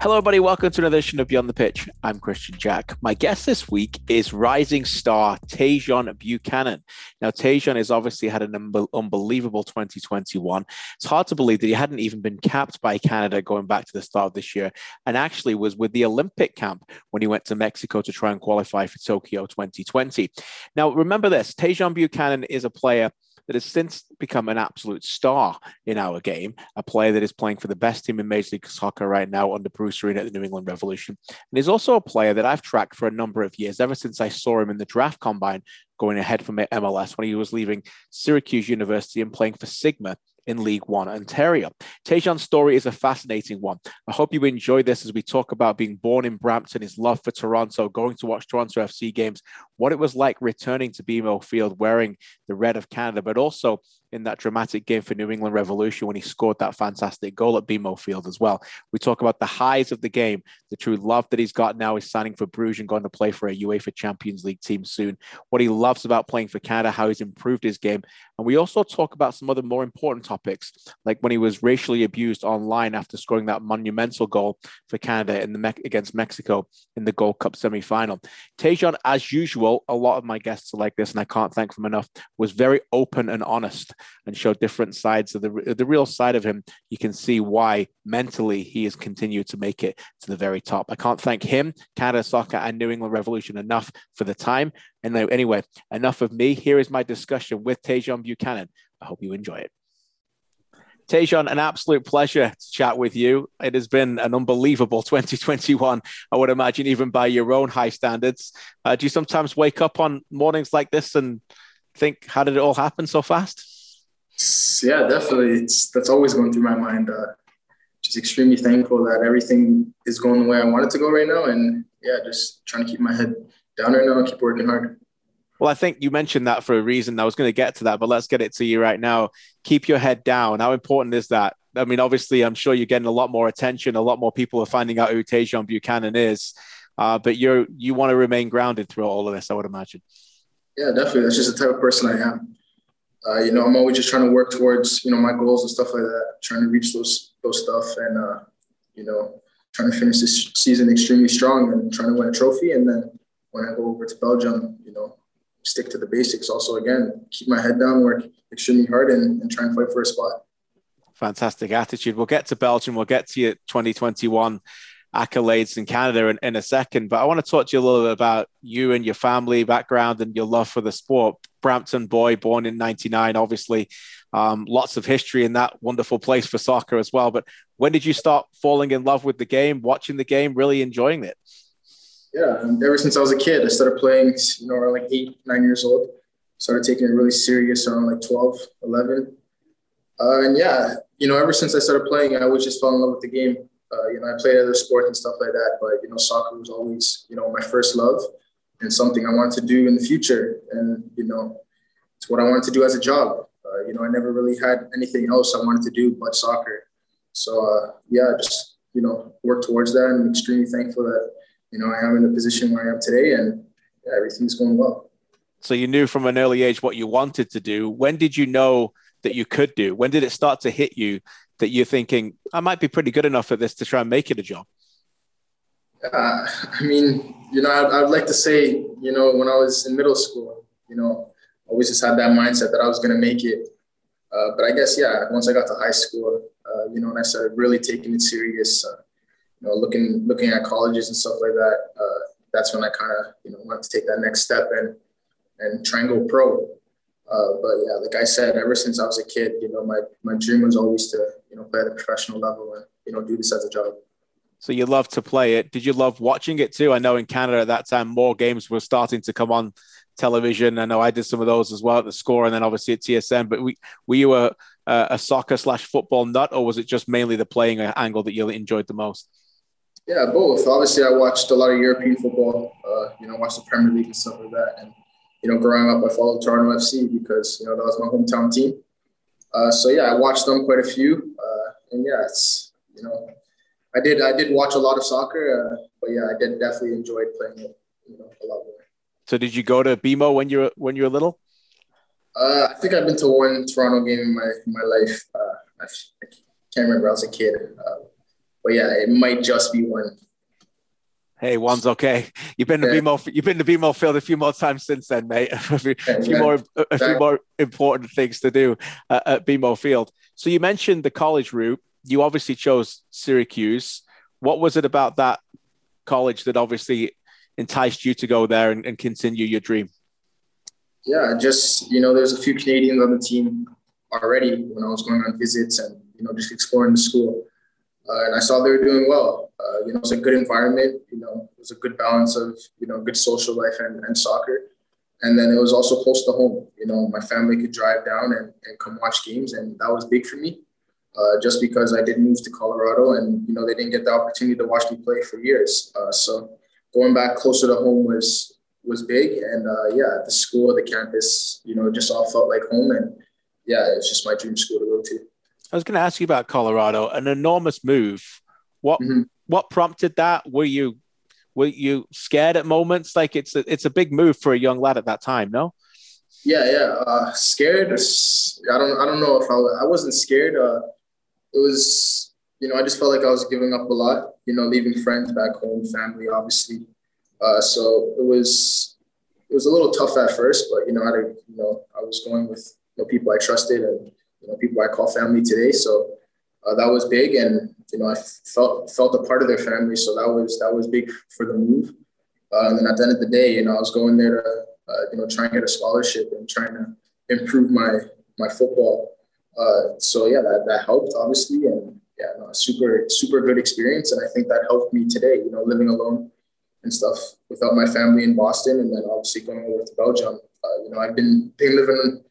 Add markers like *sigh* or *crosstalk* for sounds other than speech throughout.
Hello, everybody. Welcome to another edition of Beyond the Pitch. I'm Christian Jack. My guest this week is rising star Tajon Buchanan. Now, Tajon has obviously had an un- unbelievable 2021. It's hard to believe that he hadn't even been capped by Canada going back to the start of this year, and actually was with the Olympic camp when he went to Mexico to try and qualify for Tokyo 2020. Now, remember this Tajon Buchanan is a player that has since become an absolute star in our game, a player that is playing for the best team in Major League Soccer right now under Bruce Arena at the New England Revolution. And he's also a player that I've tracked for a number of years, ever since I saw him in the draft combine going ahead from MLS when he was leaving Syracuse University and playing for Sigma in League One Ontario. Tajon's story is a fascinating one. I hope you enjoy this as we talk about being born in Brampton, his love for Toronto, going to watch Toronto FC games, what it was like returning to BMO Field wearing the red of Canada, but also in that dramatic game for New England Revolution when he scored that fantastic goal at BMO Field as well. We talk about the highs of the game, the true love that he's got now. He's signing for Bruges and going to play for a UEFA Champions League team soon. What he loves about playing for Canada, how he's improved his game. And we also talk about some other more important topics, like when he was racially abused online after scoring that monumental goal for Canada in the Me- against Mexico in the Gold Cup semi-final. Tajon, as usual, a lot of my guests are like this, and I can't thank them enough, was very open and honest and show different sides of the the real side of him, you can see why mentally he has continued to make it to the very top. I can't thank him, Canada Soccer, and New England Revolution enough for the time. And anyway, enough of me. Here is my discussion with Tajon Buchanan. I hope you enjoy it. Tajon, an absolute pleasure to chat with you. It has been an unbelievable *laughs* 2021, I would imagine, even by your own high standards. Uh, do you sometimes wake up on mornings like this and think, how did it all happen so fast? Yeah, definitely. It's that's always going through my mind. Uh, just extremely thankful that everything is going the way I want it to go right now, and yeah, just trying to keep my head down right now and keep working hard. Well, I think you mentioned that for a reason. I was going to get to that, but let's get it to you right now. Keep your head down. How important is that? I mean, obviously, I'm sure you're getting a lot more attention. A lot more people are finding out who Tajon Buchanan is, uh, but you're you want to remain grounded through all of this. I would imagine. Yeah, definitely. That's just the type of person I am uh, you know, I'm always just trying to work towards, you know, my goals and stuff like that, trying to reach those those stuff and uh, you know, trying to finish this season extremely strong and trying to win a trophy. And then when I go over to Belgium, you know, stick to the basics. Also, again, keep my head down, work extremely hard, and, and try and fight for a spot. Fantastic attitude. We'll get to Belgium. We'll get to your 2021 accolades in Canada in, in a second. But I want to talk to you a little bit about you and your family background and your love for the sport. Brampton boy, born in 99, obviously. Um, lots of history in that wonderful place for soccer as well. But when did you start falling in love with the game, watching the game, really enjoying it? Yeah, ever since I was a kid, I started playing, you know, around like eight, nine years old. Started taking it really serious around like 12, 11. Uh, and yeah, you know, ever since I started playing, I always just fell in love with the game. Uh, you know, I played other sports and stuff like that, but you know, soccer was always, you know, my first love and something I wanted to do in the future. And you know, it's what I wanted to do as a job. Uh, you know, I never really had anything else I wanted to do but soccer. So uh, yeah, just you know, work towards that. And I'm extremely thankful that you know I am in the position where I am today, and yeah, everything's going well. So you knew from an early age what you wanted to do. When did you know that you could do? When did it start to hit you that you're thinking, I might be pretty good enough at this to try and make it a job? Uh, I mean, you know, I'd, I'd, like to say, you know, when I was in middle school, you know, I always just had that mindset that I was going to make it. Uh, but I guess, yeah, once I got to high school, uh, you know, and I started really taking it serious, uh, you know, looking looking at colleges and stuff like that. Uh, that's when I kind of, you know, wanted to take that next step and and try and go pro. Uh, but yeah, like I said, ever since I was a kid, you know, my, my dream was always to, you know, play at a professional level and, you know, do this as a job. So you love to play it. Did you love watching it too? I know in Canada at that time, more games were starting to come on television. I know I did some of those as well at the score and then obviously at TSN, but we, were you a, a soccer slash football nut or was it just mainly the playing angle that you enjoyed the most? Yeah, both. Obviously, I watched a lot of European football, uh, you know, watched the Premier League and stuff like that. And you know, growing up, I followed Toronto FC because you know that was my hometown team. Uh, so yeah, I watched them quite a few, uh, and yeah, it's you know, I did I did watch a lot of soccer, uh, but yeah, I did definitely enjoy playing it, you know, a lot more. So did you go to BMO when you were when you were little? Uh, I think I've been to one Toronto game in my in my life. Uh, I, I, can't remember. I was a kid, uh, but yeah, it might just be one. Hey, one's okay. You've been to yeah. BMO. You've been to BMO Field a few more times since then, mate. *laughs* a few, yeah, few more, a few more important things to do uh, at BMO Field. So you mentioned the college route. You obviously chose Syracuse. What was it about that college that obviously enticed you to go there and, and continue your dream? Yeah, just you know, there's a few Canadians on the team already when I was going on visits and you know just exploring the school. Uh, and I saw they were doing well. Uh, you know, it's a good environment. You know, it was a good balance of you know good social life and, and soccer. And then it was also close to home. You know, my family could drive down and, and come watch games, and that was big for me. Uh, just because I did move to Colorado, and you know they didn't get the opportunity to watch me play for years. Uh, so going back closer to home was was big, and uh, yeah, the school, the campus, you know, just all felt like home, and yeah, it's just my dream school to go to. I was going to ask you about Colorado, an enormous move. What mm-hmm. what prompted that? Were you were you scared at moments? Like it's a, it's a big move for a young lad at that time, no? Yeah, yeah. Uh, scared. I don't I don't know if I I wasn't scared. Uh, it was you know I just felt like I was giving up a lot. You know, leaving friends back home, family, obviously. Uh, so it was it was a little tough at first, but you know, I you know I was going with you know, people I trusted and you know, people I call family today. So uh, that was big, and you know, I felt felt a part of their family. So that was that was big for the move. Uh, and then at the end of the day, you know, I was going there to uh, you know try and get a scholarship and trying to improve my my football. Uh, so yeah, that that helped obviously, and yeah, no, super super good experience, and I think that helped me today. You know, living alone and stuff without my family in Boston, and then obviously going over to Belgium. Uh, you know, I've been been living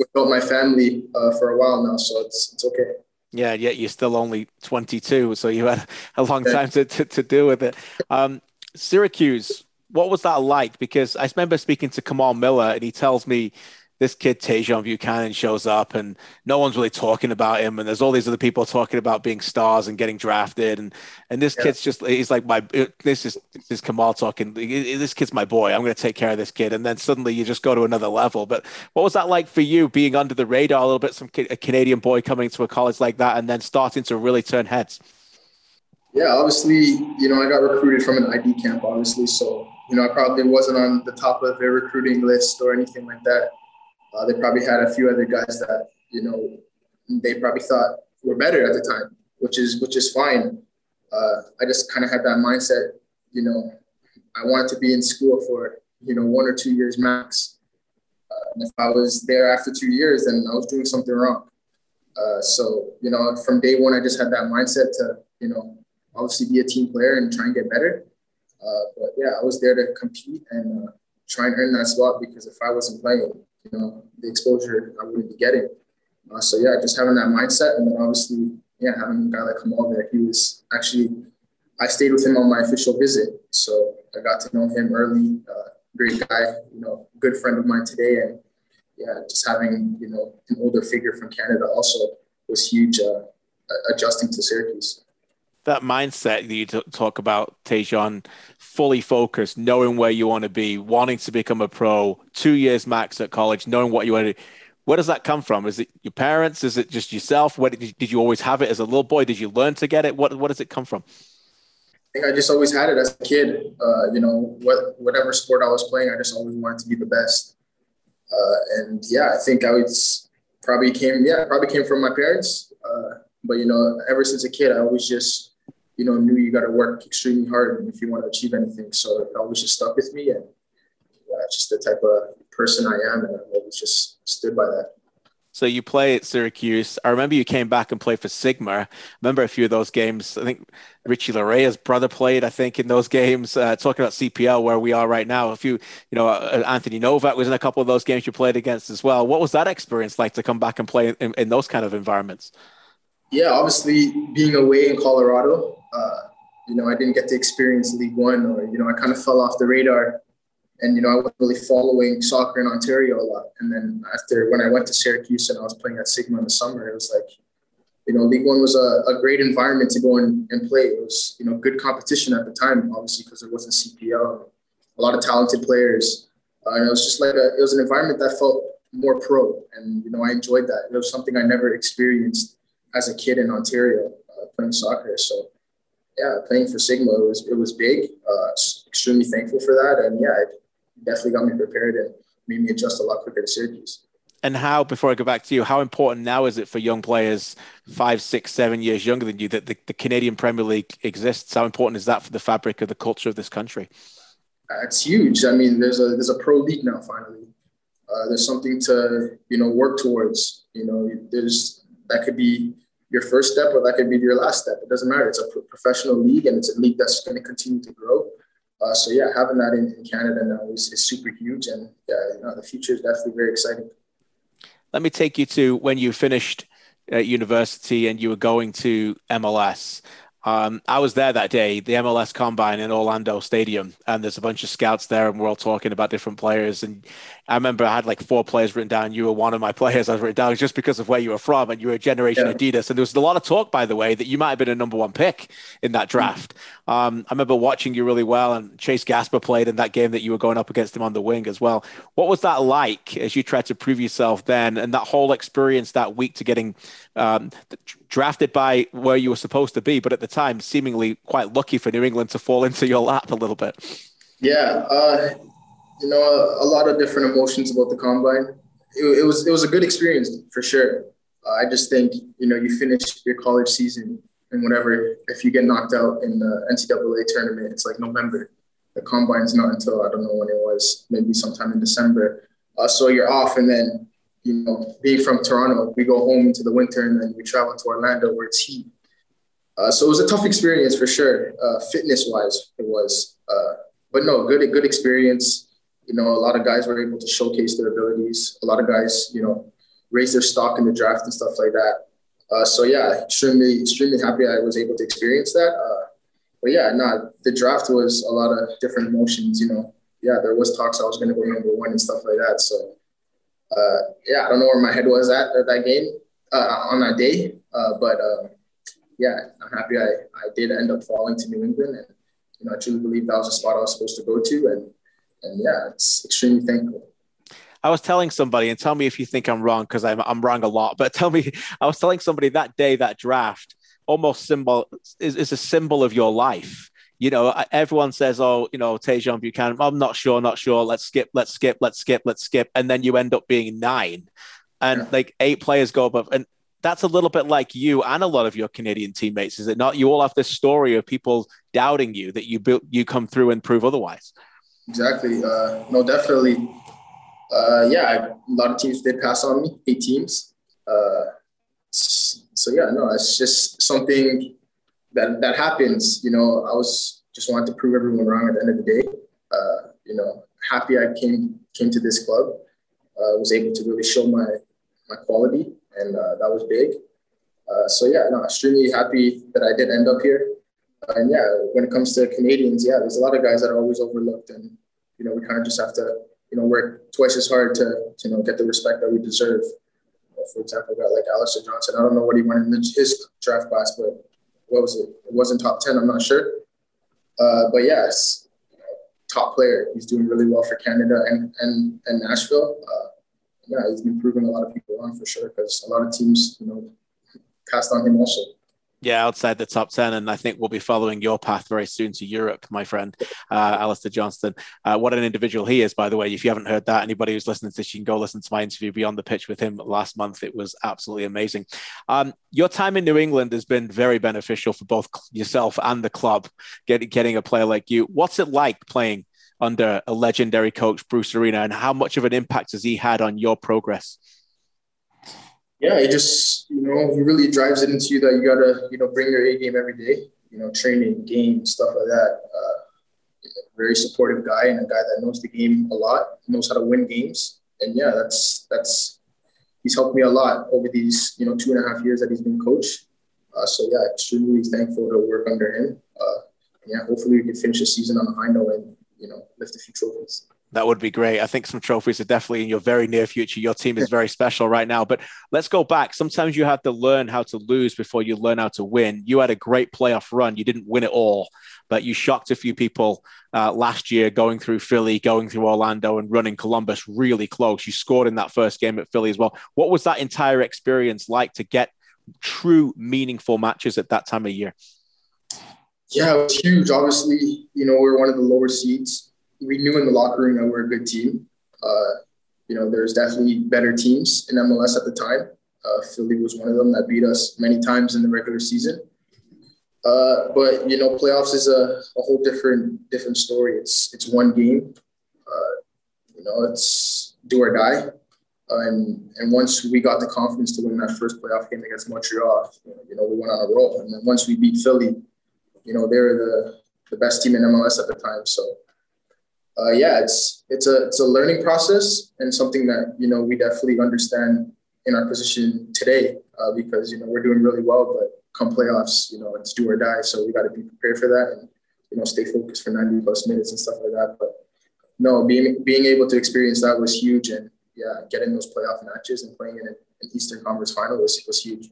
without my family uh, for a while now, so it's it's okay. Yeah, yet you're still only 22, so you had a long time to, to, to deal with it. Um, Syracuse, what was that like? Because I remember speaking to Kamal Miller, and he tells me this kid Tajon Buchanan shows up and no one's really talking about him. And there's all these other people talking about being stars and getting drafted. And and this yeah. kid's just he's like my this is this is Kamal talking. This kid's my boy. I'm going to take care of this kid. And then suddenly you just go to another level. But what was that like for you being under the radar a little bit some a Canadian boy coming to a college like that and then starting to really turn heads? Yeah obviously you know I got recruited from an ID camp obviously. So you know I probably wasn't on the top of their recruiting list or anything like that uh, they probably had a few other guys that you know they probably thought were better at the time, which is which is fine. Uh, I just kind of had that mindset. You know, I wanted to be in school for you know one or two years max. Uh, and if I was there after two years, then I was doing something wrong. Uh, so you know, from day one, I just had that mindset to you know obviously be a team player and try and get better. Uh, but yeah, I was there to compete and uh, try and earn that spot because if I wasn't playing, you know, the exposure I wouldn't be getting. Uh, so yeah, just having that mindset, and then obviously, yeah, having a guy like Kamal there, he was actually, I stayed with him on my official visit, so I got to know him early. Uh, great guy, you know, good friend of mine today, and yeah, just having you know an older figure from Canada also was huge. Uh, adjusting to Syracuse that mindset that you t- talk about, Tajon, fully focused, knowing where you want to be, wanting to become a pro, two years max at college, knowing what you want to do. Where does that come from? Is it your parents? Is it just yourself? Where did you, did you always have it as a little boy? Did you learn to get it? What, what does it come from? I think I just always had it as a kid. Uh, you know, what, whatever sport I was playing, I just always wanted to be the best. Uh, and yeah, I think I was probably came, yeah, probably came from my parents. Uh, but you know, ever since a kid, I always just you know, knew you got to work extremely hard if you want to achieve anything. So it always just stuck with me, and uh, just the type of person I am, and I always just stood by that. So you play at Syracuse. I remember you came back and played for Sigma. I remember a few of those games. I think Richie Laryea's brother played. I think in those games. Uh, talking about CPL, where we are right now. A few, you know, uh, Anthony Novak was in a couple of those games you played against as well. What was that experience like to come back and play in, in those kind of environments? Yeah, obviously being away in Colorado, uh, you know, I didn't get to experience League One, or you know, I kind of fell off the radar, and you know, I wasn't really following soccer in Ontario a lot. And then after when I went to Syracuse and I was playing at Sigma in the summer, it was like, you know, League One was a, a great environment to go and, and play. It was you know good competition at the time, obviously because it wasn't CPL, a lot of talented players, uh, and it was just like a it was an environment that felt more pro, and you know, I enjoyed that. It was something I never experienced as a kid in Ontario uh, playing soccer. So yeah, playing for Sigma, it was it was big. Uh, extremely thankful for that, and yeah, it definitely got me prepared and made me adjust a lot quicker to Syracuse. And how, before I go back to you, how important now is it for young players five, six, seven years younger than you that the, the Canadian Premier League exists? How important is that for the fabric of the culture of this country? Uh, it's huge. I mean, there's a there's a pro league now. Finally, uh, there's something to you know work towards. You know, there's that could be your first step or that could be your last step. It doesn't matter. It's a professional league and it's a league that's going to continue to grow. Uh, so yeah, having that in, in Canada now is, is, super huge, and yeah, you know, the future is definitely very exciting. Let me take you to when you finished university and you were going to MLS. Um, I was there that day, the MLS Combine in Orlando Stadium, and there's a bunch of scouts there, and we're all talking about different players. And I remember I had like four players written down. You were one of my players *laughs* I was written down just because of where you were from, and you were a Generation yeah. Adidas. And there was a lot of talk, by the way, that you might have been a number one pick in that draft. Mm-hmm. Um, I remember watching you really well, and Chase Gasper played in that game that you were going up against him on the wing as well. What was that like as you tried to prove yourself then, and that whole experience that week to getting um, drafted by where you were supposed to be, but at the time, seemingly quite lucky for New England to fall into your lap a little bit. Yeah, uh, you know, a, a, lot of different emotions about the combine. It, it was it was a good experience for sure. Uh, I just think you know you finish your college season and whatever. If you get knocked out in the NCAA tournament, it's like November. The combine's not until I don't know when it was, maybe sometime in December. Uh, so you're off, and then you know, being from Toronto, we go home into the winter and then we travel to Orlando where it's heat. Uh, so it was a tough experience for sure, uh, fitness wise, it was. Uh, but no, good, good experience. You know, a lot of guys were able to showcase their abilities. A lot of guys, you know, raise their stock in the draft and stuff like that. Uh, so yeah, extremely, extremely happy I was able to experience that. Uh, but yeah, no, the draft was a lot of different emotions. You know, yeah, there was talks I was going to go number one and stuff like that. So uh, yeah, I don't know where my head was at at that game uh, on that day, uh, but um, yeah, I'm happy I, I did end up falling to New England, and you know I truly believe that was the spot I was supposed to go to, and and yeah, it's extremely thankful. I was telling somebody, and tell me if you think I'm wrong because I'm I'm wrong a lot. But *laughs* tell me, I was telling somebody that day that draft almost symbol is, is a symbol of your life you know, everyone says, oh, you know, Tajon Buchanan, I'm not sure, not sure. Let's skip, let's skip, let's skip, let's skip. And then you end up being nine. And yeah. like eight players go above. And that's a little bit like you and a lot of your Canadian teammates, is it not? You all have this story of people doubting you that you built, you come through and prove otherwise. Exactly. Uh, no, definitely. Uh, yeah, a lot of teams did pass on me, eight teams. Uh, so yeah, no, it's just something that that happens. You know, I was just wanted to prove everyone wrong at the end of the day. Uh, you know, happy I came came to this club. Uh, was able to really show my my quality, and uh, that was big. Uh, so yeah, no, extremely happy that I did end up here. and yeah, when it comes to Canadians, yeah, there's a lot of guys that are always overlooked, and you know, we kind of just have to you know work twice as hard to, you know get the respect that we deserve. For example, a guy like Alistair Johnston, I don't know what he went in his draft class, but what was it? It wasn't top 10, I'm not sure. Uh, but yes, top player. He's doing really well for Canada and, and, and Nashville. Uh, yeah, he's been proving a lot of people wrong for sure because a lot of teams, you know, passed on him also yeah, outside the top 10. And I think we'll be following your path very soon to Europe, my friend, uh, Alistair Johnston. Uh, what an individual he is, by the way. If you haven't heard that, anybody who's listening to this, you can go listen to my interview Beyond the Pitch with him last month. It was absolutely amazing. Um, your time in New England has been very beneficial for both yourself and the club, getting, getting a player like you. What's it like playing under a legendary coach, Bruce Arena, and how much of an impact has he had on your progress? Yeah, it just you know he really drives it into you that you gotta you know bring your A game every day. You know, training, game, stuff like that. Uh, very supportive guy and a guy that knows the game a lot, knows how to win games, and yeah, that's that's he's helped me a lot over these you know two and a half years that he's been coach. Uh, so yeah, extremely thankful to work under him. Uh, yeah, hopefully we can finish the season on a high note and you know lift a few trophies. That would be great. I think some trophies are definitely in your very near future. Your team is very special right now. But let's go back. Sometimes you have to learn how to lose before you learn how to win. You had a great playoff run. You didn't win it all, but you shocked a few people uh, last year going through Philly, going through Orlando, and running Columbus really close. You scored in that first game at Philly as well. What was that entire experience like to get true, meaningful matches at that time of year? Yeah, it was huge. Obviously, you know, we were one of the lower seeds. We knew in the locker room that we are a good team. Uh, you know, there's definitely better teams in MLS at the time. Uh, Philly was one of them that beat us many times in the regular season. Uh, but you know, playoffs is a, a whole different different story. It's it's one game. Uh, you know, it's do or die. Uh, and and once we got the confidence to win that first playoff game against Montreal, you know, we went on a roll. And then once we beat Philly, you know, they were the the best team in MLS at the time. So uh, yeah, it's it's a it's a learning process and something that you know we definitely understand in our position today uh, because you know we're doing really well, but come playoffs, you know, it's do or die. So we got to be prepared for that and, you know, stay focused for 90 plus minutes and stuff like that. But no, being, being able to experience that was huge. And yeah, getting those playoff matches and playing in an Eastern Conference final was, was huge.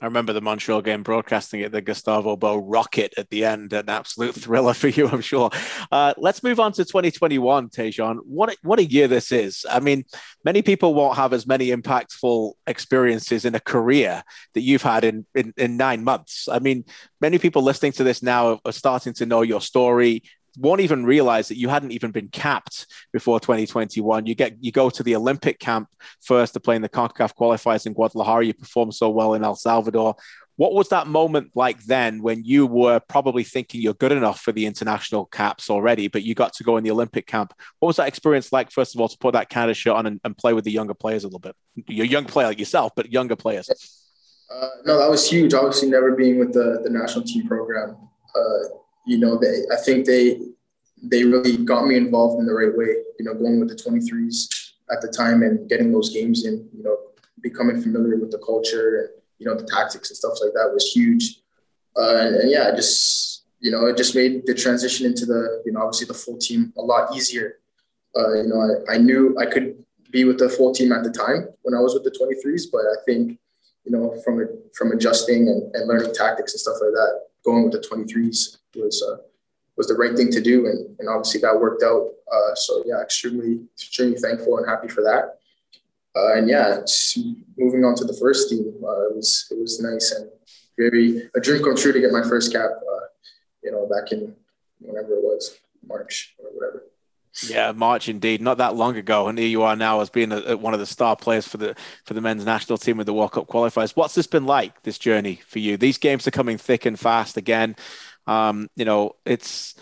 I remember the Montreal game broadcasting it, the Gustavo Bou rocket at the end, an absolute thriller for you, I'm sure. Uh, let's move on to 2021, Tajon. What, what a year this is. I mean, many people won't have as many impactful experiences in a career that you've had in, in, in nine months. I mean, many people listening to this now are starting to know your story, won't even realize that you hadn't even been capped before 2021. You get you go to the Olympic camp first to play in the CONCACAF qualifiers in Guadalajara. You perform so well in El Salvador. What was that moment like then when you were probably thinking you're good enough for the international caps already, but you got to go in the Olympic camp? What was that experience like, first of all, to put that Canada shirt on and, and play with the younger players a little bit? You're a young player like yourself, but younger players. Uh, no, that was huge. Obviously, never being with the, the national team program. Uh, you know, they I think they they really got me involved in the right way. You know, going with the 23s at the time and getting those games in. You know, becoming familiar with the culture and you know the tactics and stuff like that was huge. Uh, and, and yeah, just you know, it just made the transition into the you know obviously the full team a lot easier. Uh, you know, I, I knew I could be with the full team at the time when I was with the 23s, but I think you know from from adjusting and, and learning tactics and stuff like that, going with the 23s was uh, was the right thing to do, and, and obviously that worked out. Uh, so yeah, extremely extremely thankful and happy for that. Uh, and yeah, moving on to the first team, uh, it was it was nice and very a dream come true to get my first cap. Uh, you know, back in whenever it was March or whatever. Yeah, March indeed. Not that long ago, and here you are now as being a, one of the star players for the for the men's national team with the World Cup qualifiers. What's this been like? This journey for you? These games are coming thick and fast again. Um, you know, it's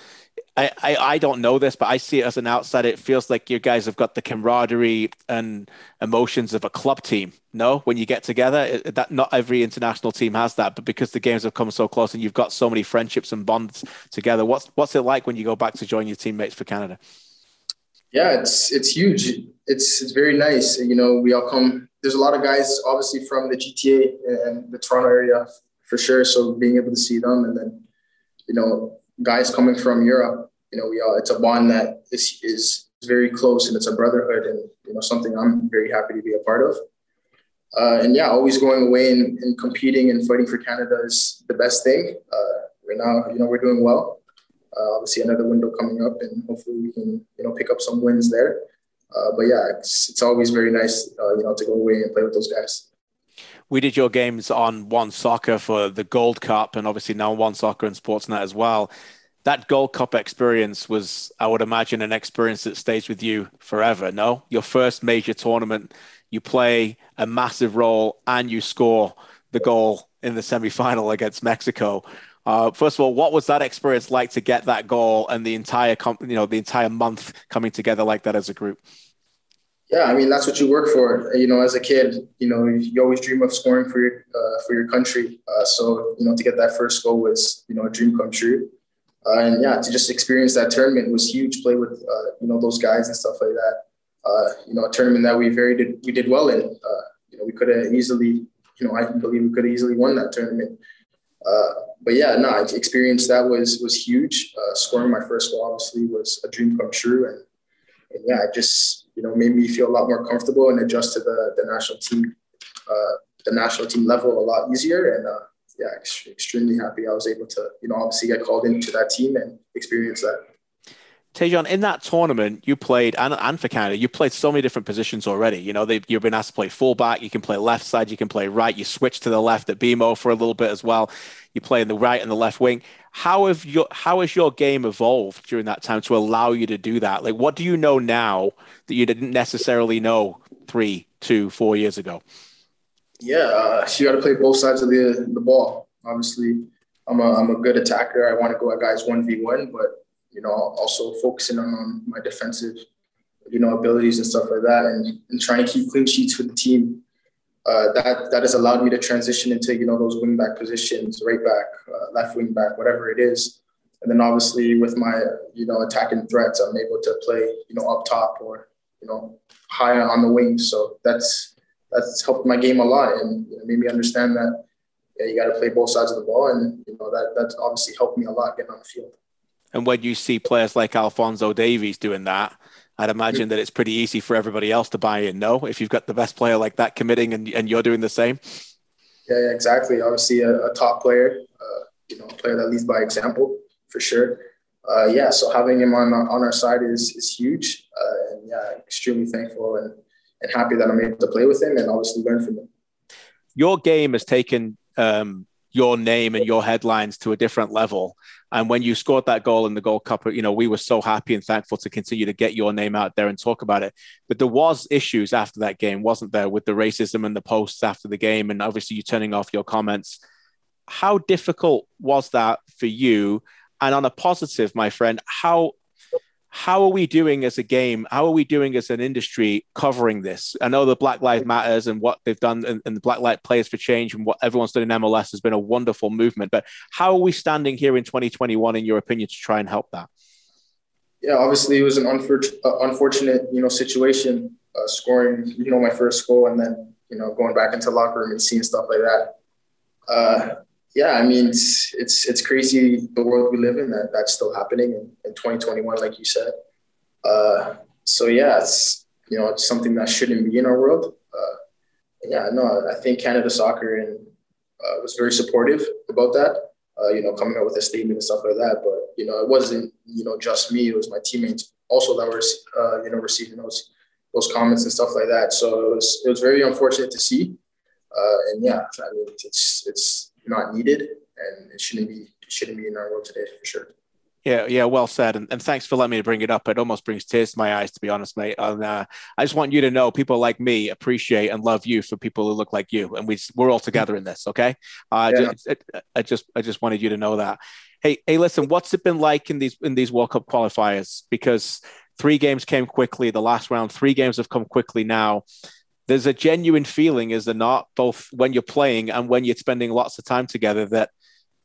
I, I, I don't know this, but I see it as an outsider. It feels like you guys have got the camaraderie and emotions of a club team. No, when you get together, it, that not every international team has that, but because the games have come so close and you've got so many friendships and bonds together, what's what's it like when you go back to join your teammates for Canada? Yeah, it's it's huge. It's it's very nice. You know, we all come. There's a lot of guys, obviously from the GTA and the Toronto area for sure. So being able to see them and then you know, guys coming from Europe, you know, we all, it's a bond that is, is very close and it's a brotherhood and, you know, something I'm very happy to be a part of. Uh, and yeah, always going away and, and, competing and fighting for Canada is the best thing. Uh, right now, you know, we're doing well. Uh, obviously, another window coming up, and hopefully we can, you know, pick up some wins there. Uh, but yeah, it's, it's always very nice, uh, you know, to go away and play with those guys we did your games on One Soccer for the Gold Cup, and obviously now One Soccer and Sportsnet as well. That Gold Cup experience was, I would imagine, an experience that stays with you forever. No, your first major tournament, you play a massive role and you score the goal in the semi-final against Mexico. Uh, first of all, what was that experience like to get that goal and the entire, you know, the entire month coming together like that as a group? Yeah, I mean that's what you work for. You know, as a kid, you know you always dream of scoring for your uh, for your country. Uh, so you know to get that first goal was you know a dream come true. Uh, and yeah, to just experience that tournament was huge. Play with uh, you know those guys and stuff like that. Uh, you know, a tournament that we very did we did well in. Uh, you know, we could have easily, you know, I believe we could have easily won that tournament. but yeah, no, experience that was was huge. scoring my first goal obviously was a dream come true, and, and yeah, I just you know, made me feel a lot more comfortable and adjust to the, the national team, uh, the national team level a lot easier. And uh, yeah, ex- extremely happy I was able to, you know, obviously get called into that team and experience that. Tajon, in that tournament, you played, and, and for Canada, you played so many different positions already. You know, you've been asked to play fullback, you can play left side, you can play right, you switch to the left at BMO for a little bit as well. You play in the right and the left wing. How have your how has your game evolved during that time to allow you to do that? Like, what do you know now that you didn't necessarily know three, two, four years ago? Yeah, uh, you got to play both sides of the the ball. Obviously, I'm a I'm a good attacker. I want to go at guys one v one, but you know, also focusing on, my defensive, you know, abilities and stuff like that, and, and trying to keep clean sheets for the team uh, that that has allowed me to transition into you know those wing back positions, right back, uh, left wing back, whatever it is. And then obviously with my you know attacking threats, I'm able to play you know up top or you know high on the wings. So that's that's helped my game a lot and made me understand that yeah, you got to play both sides of the ball, and you know that that's obviously helped me a lot getting on the field. And when you see players like Alfonso Davies doing that, I'd imagine that it's pretty easy for everybody else to buy in. No, if you've got the best player like that committing and, and you're doing the same. Yeah, exactly. Obviously, a, a top player, uh, you know, a player that leads by example for sure. Uh, yeah, so having him on on our side is is huge, uh, and yeah, extremely thankful and and happy that I'm able to play with him and obviously learn from him. Your game has taken um, your name and your headlines to a different level. And when you scored that goal in the Gold Cup, you know, we were so happy and thankful to continue to get your name out there and talk about it. But there was issues after that game, wasn't there, with the racism and the posts after the game, and obviously you turning off your comments. How difficult was that for you? And on a positive, my friend, how how are we doing as a game? How are we doing as an industry covering this? I know the Black Lives Matters and what they've done and, and the Black Lives Players for Change and what everyone's done in MLS has been a wonderful movement. But how are we standing here in 2021, in your opinion, to try and help that? Yeah, obviously it was an unfortunate, uh, unfortunate you know, situation uh, scoring, you know, my first goal and then, you know, going back into locker room and seeing stuff like that. Uh, yeah, I mean, it's, it's, it's crazy the world we live in that that's still happening in, in 2021, like you said. Uh, so yeah, it's, you know, it's something that shouldn't be in our world. Uh, yeah, no, I think Canada Soccer and uh, was very supportive about that. Uh, you know, coming out with a statement and stuff like that. But you know, it wasn't you know just me; it was my teammates also that were uh, you know receiving those those comments and stuff like that. So it was it was very unfortunate to see. Uh, and yeah, I mean, it's it's not needed, and it shouldn't be it shouldn't be in our world today for sure. Yeah, yeah, well said, and, and thanks for letting me bring it up. It almost brings tears to my eyes, to be honest, mate. And uh, I just want you to know, people like me appreciate and love you for people who look like you, and we we're all together in this. Okay, uh, yeah. just, I, I just I just wanted you to know that. Hey, hey, listen, what's it been like in these in these World Cup qualifiers? Because three games came quickly. The last round, three games have come quickly now there's a genuine feeling, is there not, both when you're playing and when you're spending lots of time together, that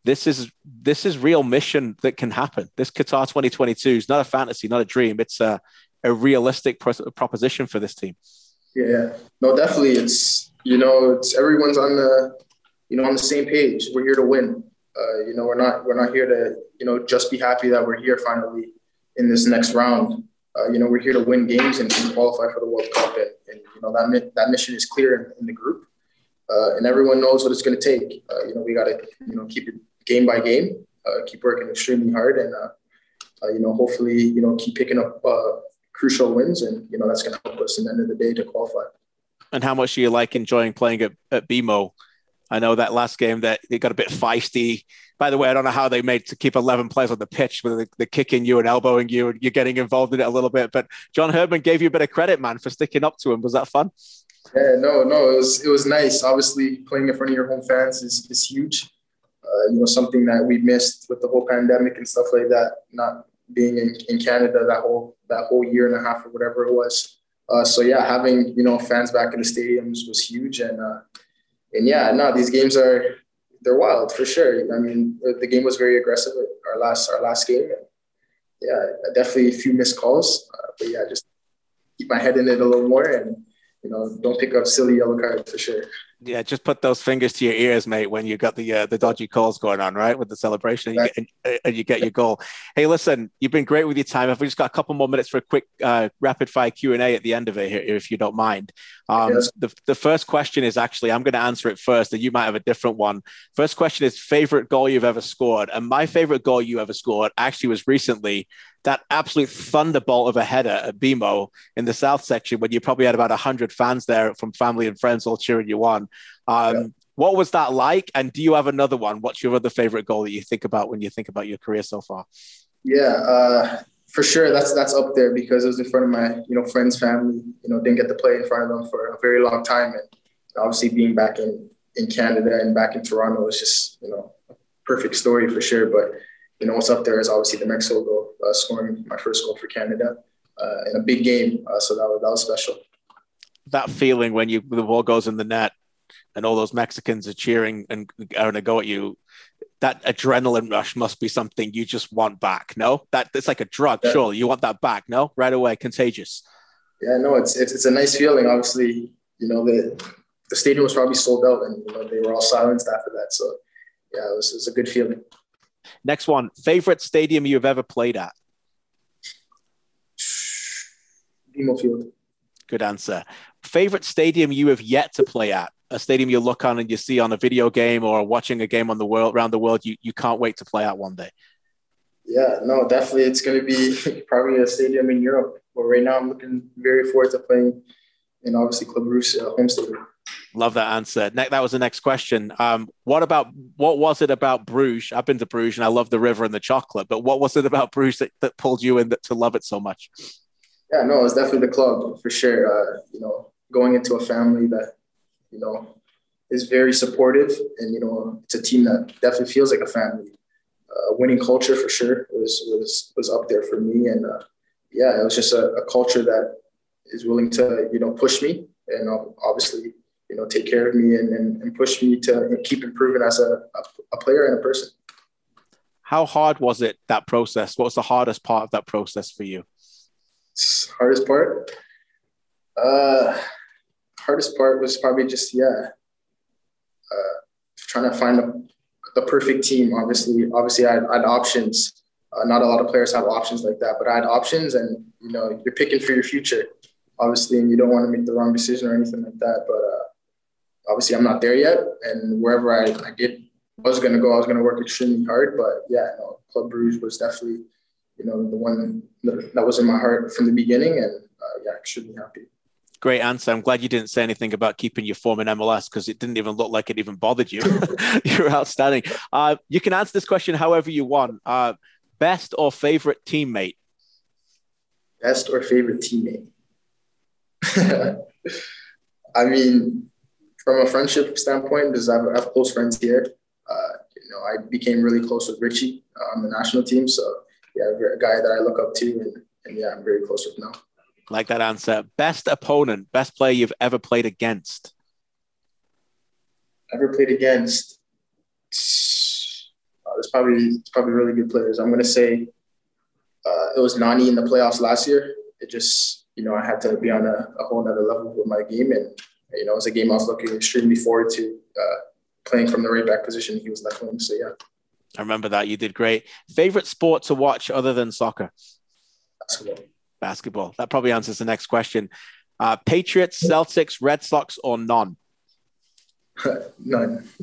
this is this is real mission that can happen. This Qatar 2022 is not a fantasy, not a dream. It's a, a realistic pro- proposition for this team. Yeah, no, definitely. It's you know, it's everyone's on the you know on the same page. We're here to win. Uh, you know, we're not we're not here to you know just be happy that we're here finally in this next round uh, you know, we're here to win games and, and qualify for the World Cup. And, and, you know, that, that mission is clear in, in the group. Uh, and everyone knows what it's going to take. Uh, you know, we got to, you know, keep it game by game, uh, keep working extremely hard, and, uh, uh, you know, hopefully, you know, keep picking up crucial wins. And, you know, that's going to help us in the end of the day to qualify. And how much do you like enjoying playing at, at BMO? I know that last game that it got a bit feisty. By the way, I don't know how they made to keep 11 players on the pitch with the, kicking you and elbowing you and you're getting involved in it a little bit. But John Herdman gave you a bit of credit, man, for sticking up to him. Was that fun? Yeah, no, no, it was it was nice. Obviously, playing in front of your home fans is is huge. Uh, you know, something that we missed with the whole pandemic and stuff like that. Not being in, in Canada that whole that whole year and a half or whatever it was. Uh, so yeah, having you know fans back in the stadiums was huge, and uh, and yeah, no, these games are they're wild for sure. I mean, the game was very aggressive. Our last our last game, yeah, definitely a few missed calls, uh, but yeah, just keep my head in it a little more and you know don't pick up silly yellow cards for sure yeah, just put those fingers to your ears, mate, when you got the uh, the dodgy calls going on, right, with the celebration, and you, get, and you, get, your goal. Hey, listen, you've been great with your time. I've just got a couple more minutes for a quick uh, rapid fire Q and A at the end of it, here, if you don't mind. Um, yes. the, the first question is actually I'm going to answer it first, and you might have a different one. First question is favorite goal you've ever scored, and my favorite goal you ever scored actually was recently that absolute thunderbolt of a header at BMO in the South section when you probably had about 100 fans there from family and friends all cheering you on. Um, yeah. What was that like? And do you have another one? What's your other favorite goal that you think about when you think about your career so far? Yeah, uh, for sure. That's that's up there because it was in front of my you know friends, family. You know, didn't get to play in front of them for a very long time, and obviously being back in in Canada and back in Toronto was just you know a perfect story for sure. But you know what's up there is obviously the Mexico goal, uh, scoring my first goal for Canada uh, in a big game. Uh, so that was that was special. That feeling when you the ball goes in the net and all those Mexicans are cheering and are going to go at you. That adrenaline rush must be something you just want back. No, that it's like a drug. Yeah. Surely you want that back. No, right away, contagious. Yeah, no, it's, it's it's a nice feeling. Obviously, you know the the stadium was probably sold out, and you know they were all silenced after that. So yeah, it was, it was a good feeling. Next one, favorite stadium you've ever played at? BMO Field. Good answer. Favorite stadium you have yet to play at? A stadium you look on and you see on a video game or watching a game on the world around the world you, you can't wait to play at one day. Yeah, no, definitely. It's going to be *laughs* probably a stadium in Europe. But right now, I'm looking very forward to playing in obviously Club Brugge uh, home stadium. Love that answer. Ne- that was the next question. Um, what about what was it about Bruges? I've been to Bruges and I love the river and the chocolate, but what was it about Bruges that, that pulled you in that, to love it so much? Yeah, no, it's definitely the club for sure. Uh, you know, going into a family that you know is very supportive, and you know, it's a team that definitely feels like a family. Uh, winning culture for sure was was was up there for me, and uh, yeah, it was just a, a culture that is willing to you know push me and obviously you know, take care of me and, and, and push me to keep improving as a, a, a player and a person. How hard was it that process? What was the hardest part of that process for you? Hardest part? Uh, hardest part was probably just yeah, uh, trying to find the, the perfect team. Obviously, obviously I had, I had options. Uh, not a lot of players have options like that, but I had options, and you know you're picking for your future, obviously, and you don't want to make the wrong decision or anything like that. But uh, obviously I'm not there yet, and wherever I, I did was going to go, I was going to work extremely hard. But yeah, no, Club Bruges was definitely, you know, the one that was in my heart from the beginning, and uh, yeah, extremely happy. Great answer. I'm glad you didn't say anything about keeping your form in MLS because it didn't even look like it even bothered you. *laughs* *laughs* You're outstanding. Uh, you can answer this question however you want. Uh, best or favorite teammate? Best or favorite teammate? *laughs* I mean, from a friendship standpoint, because I have, I have close friends here, uh, you know, I became really close with Richie on the national team. So yeah, a guy that I look up to, and, and yeah, I'm very close with now. Like that answer. Best opponent, best player you've ever played against. Ever played against? Uh, there's probably it's probably really good players. I'm gonna say uh, it was Nani in the playoffs last year. It just you know I had to be on a, a whole other level with my game, and you know, it was a game I was looking extremely forward to uh, playing from the right back position. He was left wing. So, yeah. I remember that. You did great. Favorite sport to watch other than soccer? Basketball. Basketball. That probably answers the next question. Uh, Patriots, Celtics, Red Sox, or none? *laughs* none. *laughs*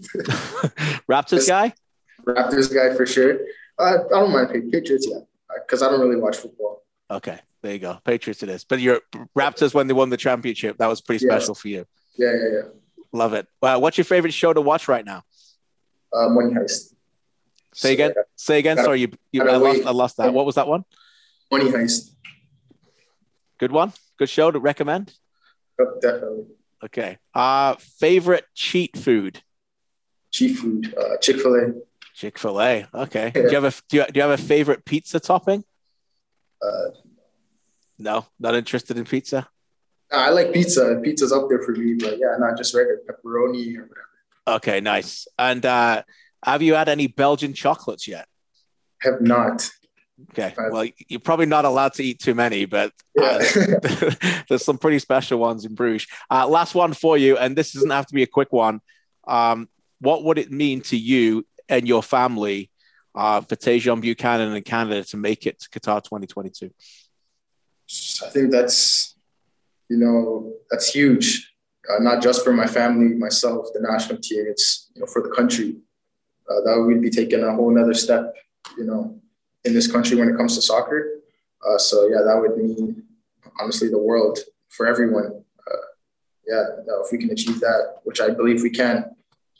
Raptors guy? Raptors guy for sure. Uh, I don't mind Patriots, yeah, because I don't really watch football. Okay, there you go. Patriots it is. But your Raptors when they won the championship, that was pretty special yeah. for you. Yeah, yeah, yeah. Love it. Uh, what's your favorite show to watch right now? Uh, Money Heist. Say so, again. Say again. Gotta, Sorry, you. you I lost. I lost that. What was that one? Money Heist. Good one. Good show to recommend. Oh, definitely. Okay. Uh favorite cheat food. Cheat food. Uh, Chick Fil A. Chick Fil A. Okay. Yeah. *laughs* Do you have a do you, do you have a favorite pizza topping? Uh, no, not interested in pizza. I like pizza. Pizza's up there for me, but yeah, not just regular pepperoni or whatever. Okay, nice. And uh, have you had any Belgian chocolates yet? Have not. Okay. Well, you're probably not allowed to eat too many, but uh, *laughs* *laughs* there's some pretty special ones in Bruges. Uh, last one for you, and this doesn't have to be a quick one. Um, what would it mean to you and your family uh, for Tajon Buchanan and Canada to make it to Qatar 2022? I think that's, you know, that's huge. Uh, not just for my family, myself, the national team. It's you know for the country. Uh, that would be taking a whole nother step, you know, in this country when it comes to soccer. Uh, so yeah, that would mean honestly the world for everyone. Uh, yeah, if we can achieve that, which I believe we can,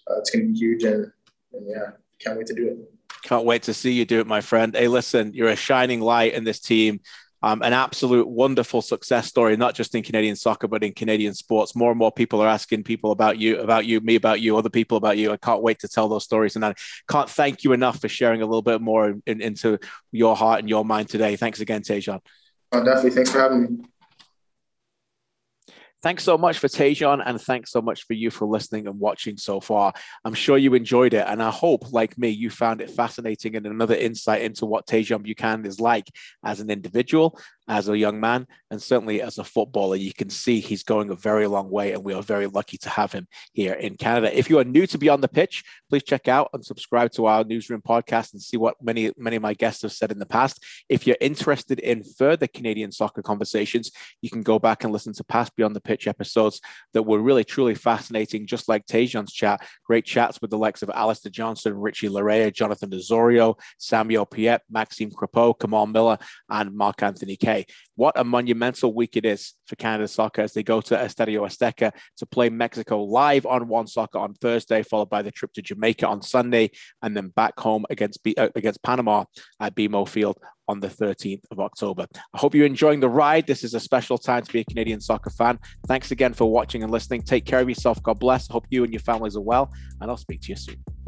uh, it's going to be huge. And, and yeah, can't wait to do it. Can't wait to see you do it, my friend. Hey, listen, you're a shining light in this team. Um, an absolute wonderful success story, not just in Canadian soccer, but in Canadian sports. More and more people are asking people about you, about you, me about you, other people about you. I can't wait to tell those stories. And I can't thank you enough for sharing a little bit more in, in, into your heart and your mind today. Thanks again, Tajon. Oh, definitely. Thanks for having me. Thanks so much for Tajon, and thanks so much for you for listening and watching so far. I'm sure you enjoyed it, and I hope, like me, you found it fascinating and another insight into what Tajon Buchanan is like as an individual, as a young man, and certainly as a footballer. You can see he's going a very long way, and we are very lucky to have him here in Canada. If you are new to Beyond the Pitch, please check out and subscribe to our newsroom podcast and see what many many of my guests have said in the past. If you're interested in further Canadian soccer conversations, you can go back and listen to past Beyond the pitch episodes that were really truly fascinating, just like Tajon's chat. Great chats with the likes of Alistair Johnston, Richie Laryea, Jonathan Osorio, Samuel Piette, Maxime Crepeau, Kamal Miller, and Mark Anthony Kaye. What a monumental week it is for Canada soccer as they go to Estadio Azteca to play Mexico live on One Soccer on Thursday, followed by the trip to Jamaica on Sunday, and then back home against uh, against Panama at BMO Field on the 13th of October. I hope you're enjoying the ride. This is a special time to be a Canadian soccer fan. Thanks again for watching and listening. Take care of yourself. God bless. I hope you and your families are well, and I'll speak to you soon.